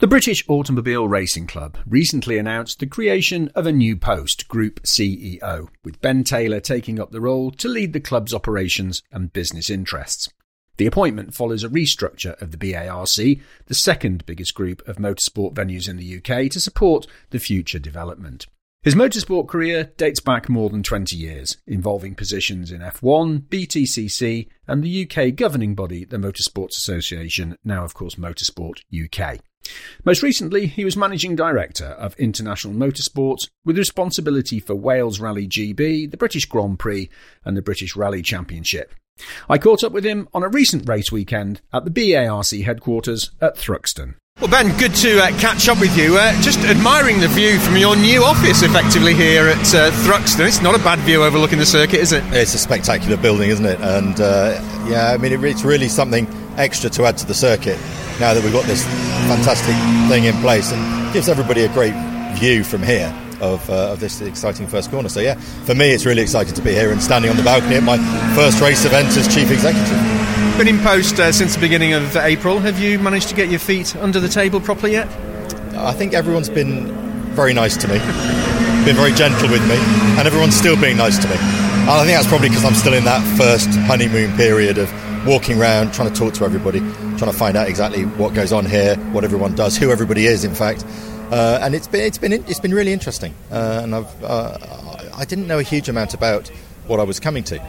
The British Automobile Racing Club recently announced the creation of a new post, Group CEO, with Ben Taylor taking up the role to lead the club's operations and business interests. The appointment follows a restructure of the BARC, the second biggest group of motorsport venues in the UK, to support the future development. His motorsport career dates back more than 20 years, involving positions in F1, BTCC, and the UK governing body, the Motorsports Association, now of course Motorsport UK. Most recently, he was managing director of International Motorsports with responsibility for Wales Rally GB, the British Grand Prix, and the British Rally Championship. I caught up with him on a recent race weekend at the BARC headquarters at Thruxton. Well, Ben, good to uh, catch up with you. Uh, just admiring the view from your new office, effectively here at uh, Thruxton. It's not a bad view overlooking the circuit, is it? It's a spectacular building, isn't it? And uh, yeah, I mean, it's really something extra to add to the circuit now that we've got this fantastic thing in place, and gives everybody a great view from here of, uh, of this exciting first corner. So yeah, for me, it's really exciting to be here and standing on the balcony at my first race event as chief executive. Been in post uh, since the beginning of April. Have you managed to get your feet under the table properly yet? I think everyone's been very nice to me, been very gentle with me, and everyone's still being nice to me. And I think that's probably because I'm still in that first honeymoon period of walking around, trying to talk to everybody, trying to find out exactly what goes on here, what everyone does, who everybody is, in fact. Uh, and it's been it's been it's been really interesting. Uh, and I've uh, I didn't know a huge amount about what I was coming to.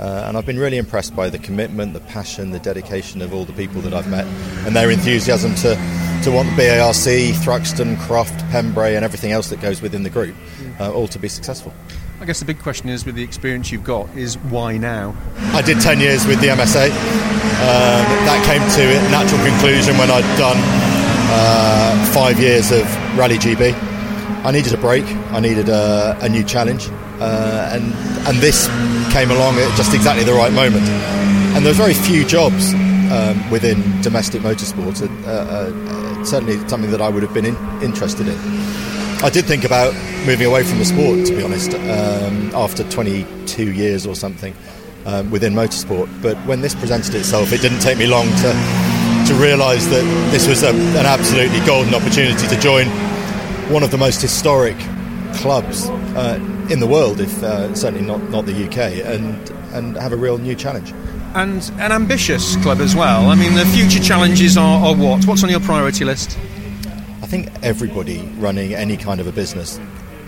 Uh, and I've been really impressed by the commitment, the passion, the dedication of all the people that I've met, and their enthusiasm to, to want the BARC, Thruxton, Croft, Pembrey, and everything else that goes within the group, uh, all to be successful. I guess the big question is, with the experience you've got, is why now? I did 10 years with the MSA. Came to a natural conclusion when I'd done uh, five years of Rally GB. I needed a break. I needed a, a new challenge, uh, and and this came along at just exactly the right moment. And there are very few jobs um, within domestic motorsport. Uh, uh, certainly, something that I would have been in, interested in. I did think about moving away from the sport, to be honest, um, after 22 years or something um, within motorsport. But when this presented itself, it didn't take me long to to realise that this was a, an absolutely golden opportunity to join one of the most historic clubs uh, in the world, if uh, certainly not, not the UK, and, and have a real new challenge. And an ambitious club as well. I mean, the future challenges are, are what? What's on your priority list? I think everybody running any kind of a business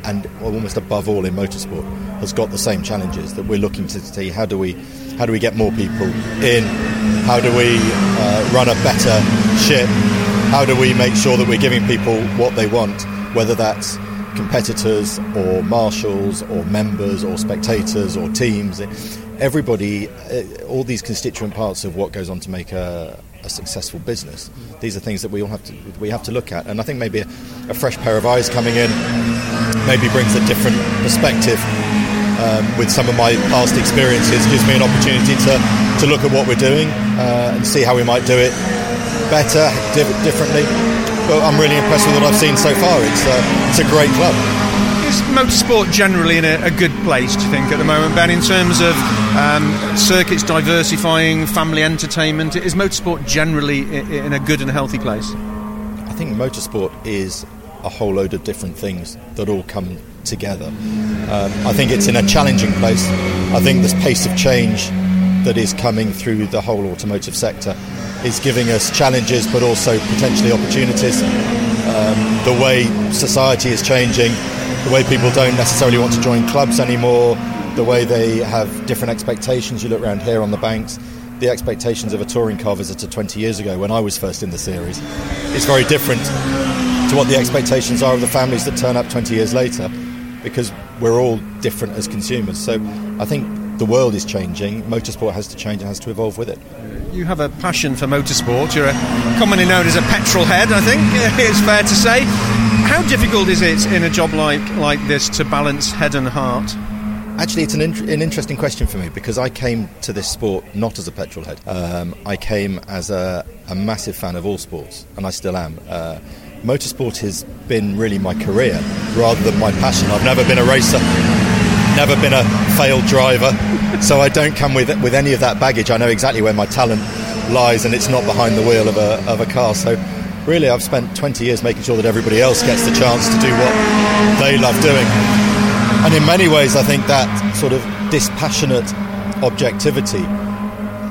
and almost above all in motorsport has got the same challenges that we're looking to see. How do we how do we get more people in? How do we uh, run a better ship? How do we make sure that we're giving people what they want whether that's competitors or marshals or members or spectators or teams? Everybody uh, all these constituent parts of what goes on to make a, a successful business. These are things that we all have to we have to look at, and I think maybe a, a fresh pair of eyes coming in maybe brings a different perspective. Um, with some of my past experiences, gives me an opportunity to, to look at what we're doing uh, and see how we might do it better, diff- differently. But I'm really impressed with what I've seen so far. It's uh, it's a great club is motorsport generally in a, a, good place, do you think, at the moment, Ben, in terms of um, circuits diversifying, family entertainment? Is motorsport generally in, in a good and healthy place? I think motorsport is a whole load of different things that all come together. Um, I think it's in a challenging place. I think this pace of change that is coming through the whole automotive sector is giving us challenges but also potentially opportunities. Um, the way society is changing, the way people don't necessarily want to join clubs anymore, the way they have different expectations. You look around here on the banks, the expectations of a touring car visitor 20 years ago when I was first in the series is very different to what the expectations are of the families that turn up 20 years later because we're all different as consumers. So I think the world is changing, motorsport has to change and has to evolve with it. You have a passion for motorsport. You're a, commonly known as a petrol head, I think it's fair to say. How difficult is it in a job like, like this to balance head and heart? Actually, it's an, in- an interesting question for me because I came to this sport not as a petrol head. Um, I came as a, a, massive fan of all sports, and I still am. Uh, motorsport has been really my career rather than my passion. I've never been a racer, never been a failed driver, so I don't come with with any of that baggage. I know exactly where my talent lies, and it's not behind the wheel of a, of a car. So really I've spent 20 years making sure that everybody else gets the chance to do what they love doing. And in many ways, I think that sort of dispassionate objectivity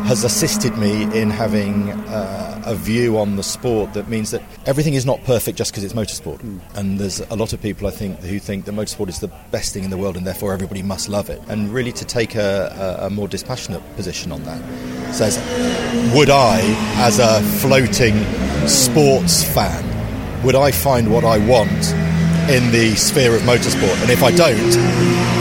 has assisted me in having uh, a view on the sport that means that everything is not perfect just because it's motorsport. Mm. And there's a lot of people, I think, who think that motorsport is the best thing in the world and therefore everybody must love it. And really to take a, a, a more dispassionate position on that says, would I, as a floating sports fan, would I find what I want in the sphere of motorsport? And if I don't,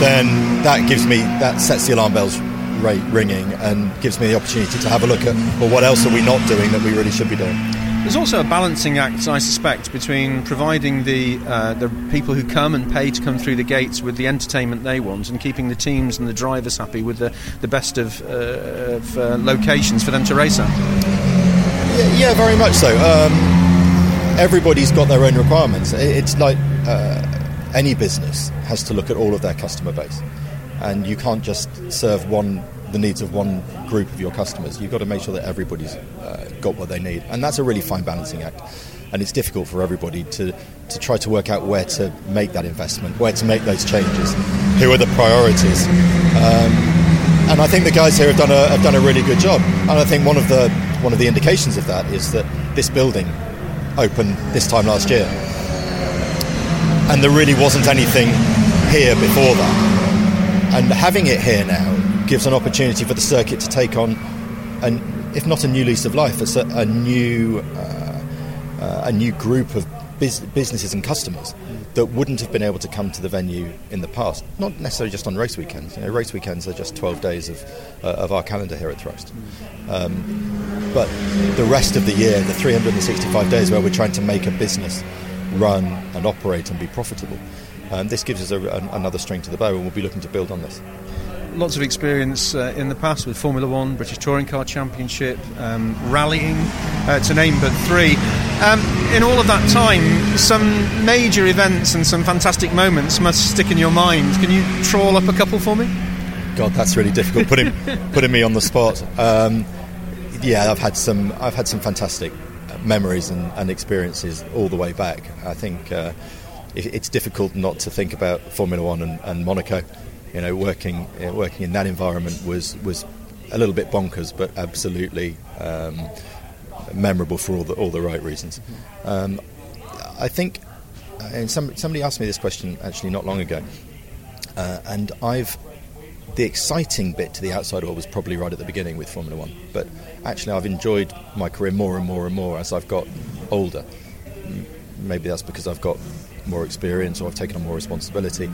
then that gives me, that sets the alarm bells ringing and gives me the opportunity to have a look at well, what else are we not doing that we really should be doing. There's also a balancing act, I suspect, between providing the uh, the people who come and pay to come through the gates with the entertainment they want, and keeping the teams and the drivers happy with the, the best of, uh, of uh, locations for them to race at. Yeah, yeah very much so. Um, everybody's got their own requirements. It's like uh, any business has to look at all of their customer base and you can't just serve one the needs of one group of your customers. You've got to make sure that everybody's uh, got what they need, and that's a really fine balancing act. And it's difficult for everybody to, to try to work out where to make that investment, where to make those changes, who are the priorities. Um, and I think the guys here have done a have done a really good job. And I think one of the one of the indications of that is that this building opened this time last year, and there really wasn't anything here before that and having it here now gives an opportunity for the circuit to take on, an, if not a new lease of life, a, a new uh, uh, a new group of biz- businesses and customers that wouldn't have been able to come to the venue in the past. Not necessarily just on race weekends. You know, race weekends are just 12 days of, uh, of our calendar here at Thrust. Um, but the rest of the year, the 365 days where we're trying to make a business run and operate and be profitable, um, this gives us a, a, another string to the bow, and we'll be looking to build on this. Lots of experience uh, in the past with Formula One, British Touring Car Championship, um, rallying, uh, to name but three. Um, in all of that time, some major events and some fantastic moments must stick in your mind. Can you trawl up a couple for me? God, that's really difficult. Putting putting me on the spot. Um, yeah, I've had some. I've had some fantastic memories and, and experiences all the way back. I think. Uh, it's difficult not to think about Formula One and, and Monaco. You know, working uh, working in that environment was was a little bit bonkers, but absolutely um, memorable for all the all the right reasons. Um, I think, uh, and some, somebody asked me this question actually not long ago, uh, and I've the exciting bit to the outside world was probably right at the beginning with Formula One, but actually I've enjoyed my career more and more and more as I've got older. Maybe that's because I've got more experience or I've taken on more responsibility.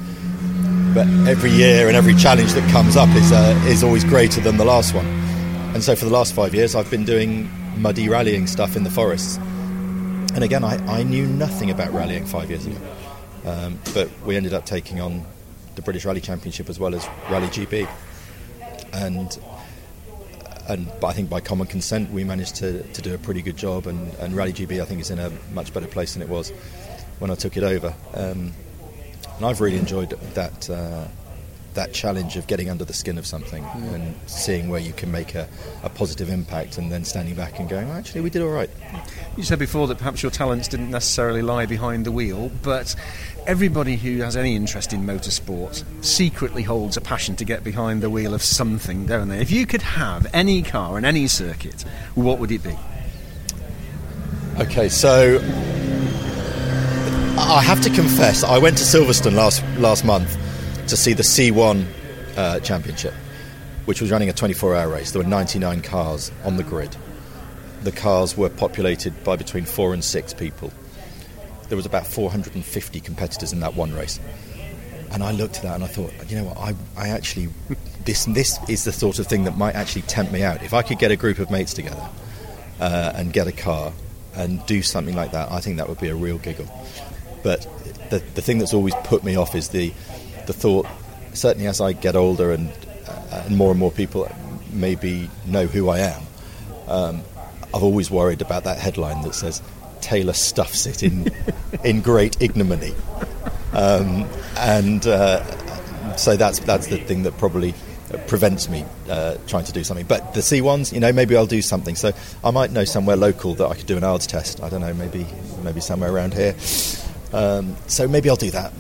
But every year and every challenge that comes up is, uh, is always greater than the last one. And so for the last five years, I've been doing muddy rallying stuff in the forests. And again, I, I knew nothing about rallying five years ago. Um, but we ended up taking on the British Rally Championship as well as Rally GB. And and I think by common consent we managed to, to do a pretty good job and, and Rally GB I think is in a much better place than it was when I took it over. Um, and I've really enjoyed that uh, that challenge of getting under the skin of something mm. and seeing where you can make a, a, positive impact and then standing back and going, actually, we did all right. You said before that perhaps your talents didn't necessarily lie behind the wheel, but everybody who has any interest in motorsport secretly holds a passion to get behind the wheel of something, don't they? If you could have any car in any circuit, what would it be? Okay, so I have to confess, I went to Silverstone last last month to see the C1 uh, Championship, which was running a 24-hour race. There were 99 cars on the grid. The cars were populated by between four and six people. There was about 450 competitors in that one race. And I looked at that and I thought, you know what, I, I actually, this, this is the sort of thing that might actually tempt me out. If I could get a group of mates together uh, and get a car and do something like that, I think that would be a real giggle. But the, the thing that's always put me off is the, the thought, certainly as I get older and, uh, and more and more people maybe know who I am, um, I've always worried about that headline that says, Taylor stuffs it in, in great ignominy. Um, and uh, so that's, that's the thing that probably prevents me uh, trying to do something. But the C1s, you know, maybe I'll do something. So I might know somewhere local that I could do an ARDS test. I don't know, maybe maybe somewhere around here. Um, so maybe I'll do that,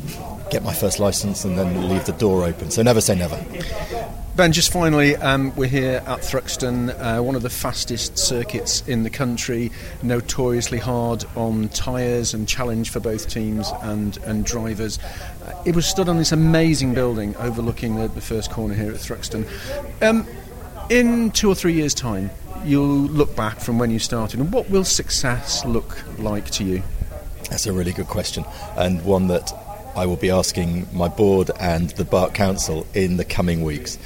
get my first license, and then leave the door open. So never say never. Ben, just finally, um, we're here at Thruxton, uh, one of the fastest circuits in the country, notoriously hard on tyres and challenge for both teams and, and drivers. Uh, it was stood on this amazing building overlooking the, the first corner here at Thruxton. Um, in two or three years' time, you'll look back from when you started, and what will success look like to you? That's a really good question, and one that I will be asking my board and the BARC Council in the coming weeks.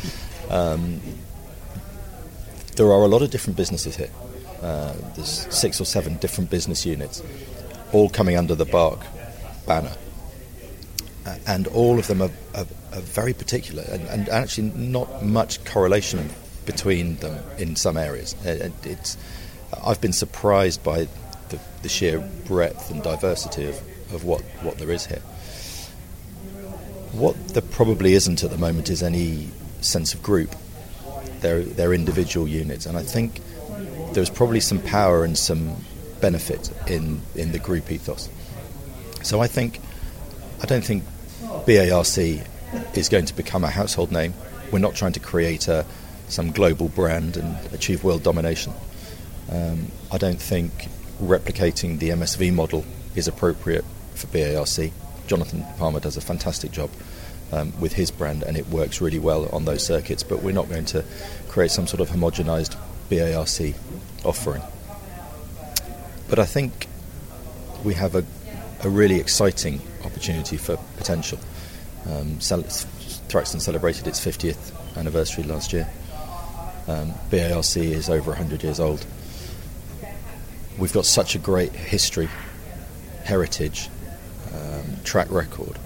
Um, there are a lot of different businesses here. Uh, there's six or seven different business units, all coming under the BARC banner. Uh, and all of them are, are, are very particular and, and, actually not much correlation between them in some areas. It, it's, I've been surprised by the, the sheer breadth and diversity of, of what, what there is here. What there probably isn't at the moment is any sense of group. They're, they're individual units, and I think there's probably some power and some benefit in, in the group ethos. So I think I don't think BARC is going to become a household name. We're not trying to create a, some global brand and achieve world domination. Um, I don't think replicating the MSV model is appropriate for BARC. Jonathan Palmer does a fantastic job um, with his brand, and it works really well on those circuits. But we're not going to create some sort of homogenized BARC offering. But I think we have a, a really exciting opportunity for potential. Um, Thruxton celebrated its 50th anniversary last year. Um, BARC is over 100 years old we've got such a great history, heritage, um, track record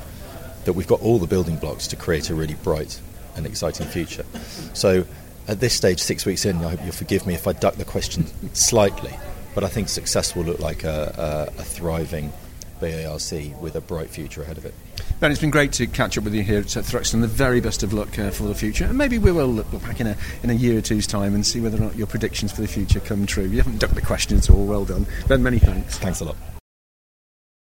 that we've got all the building blocks to create a really bright and exciting future. So, at this stage, six weeks in, I hope you'll forgive me if I duck the question slightly, but I think success will look like a, a, a thriving BARC with a bright future ahead of it. Ben, it's been great to catch up with you here at Thruxton. The very best of luck uh, for the future, and maybe we will look back in a in a year or two's time and see whether or not your predictions for the future come true. You haven't ducked the question at all. Well done, Ben. Many thanks. Thanks a lot.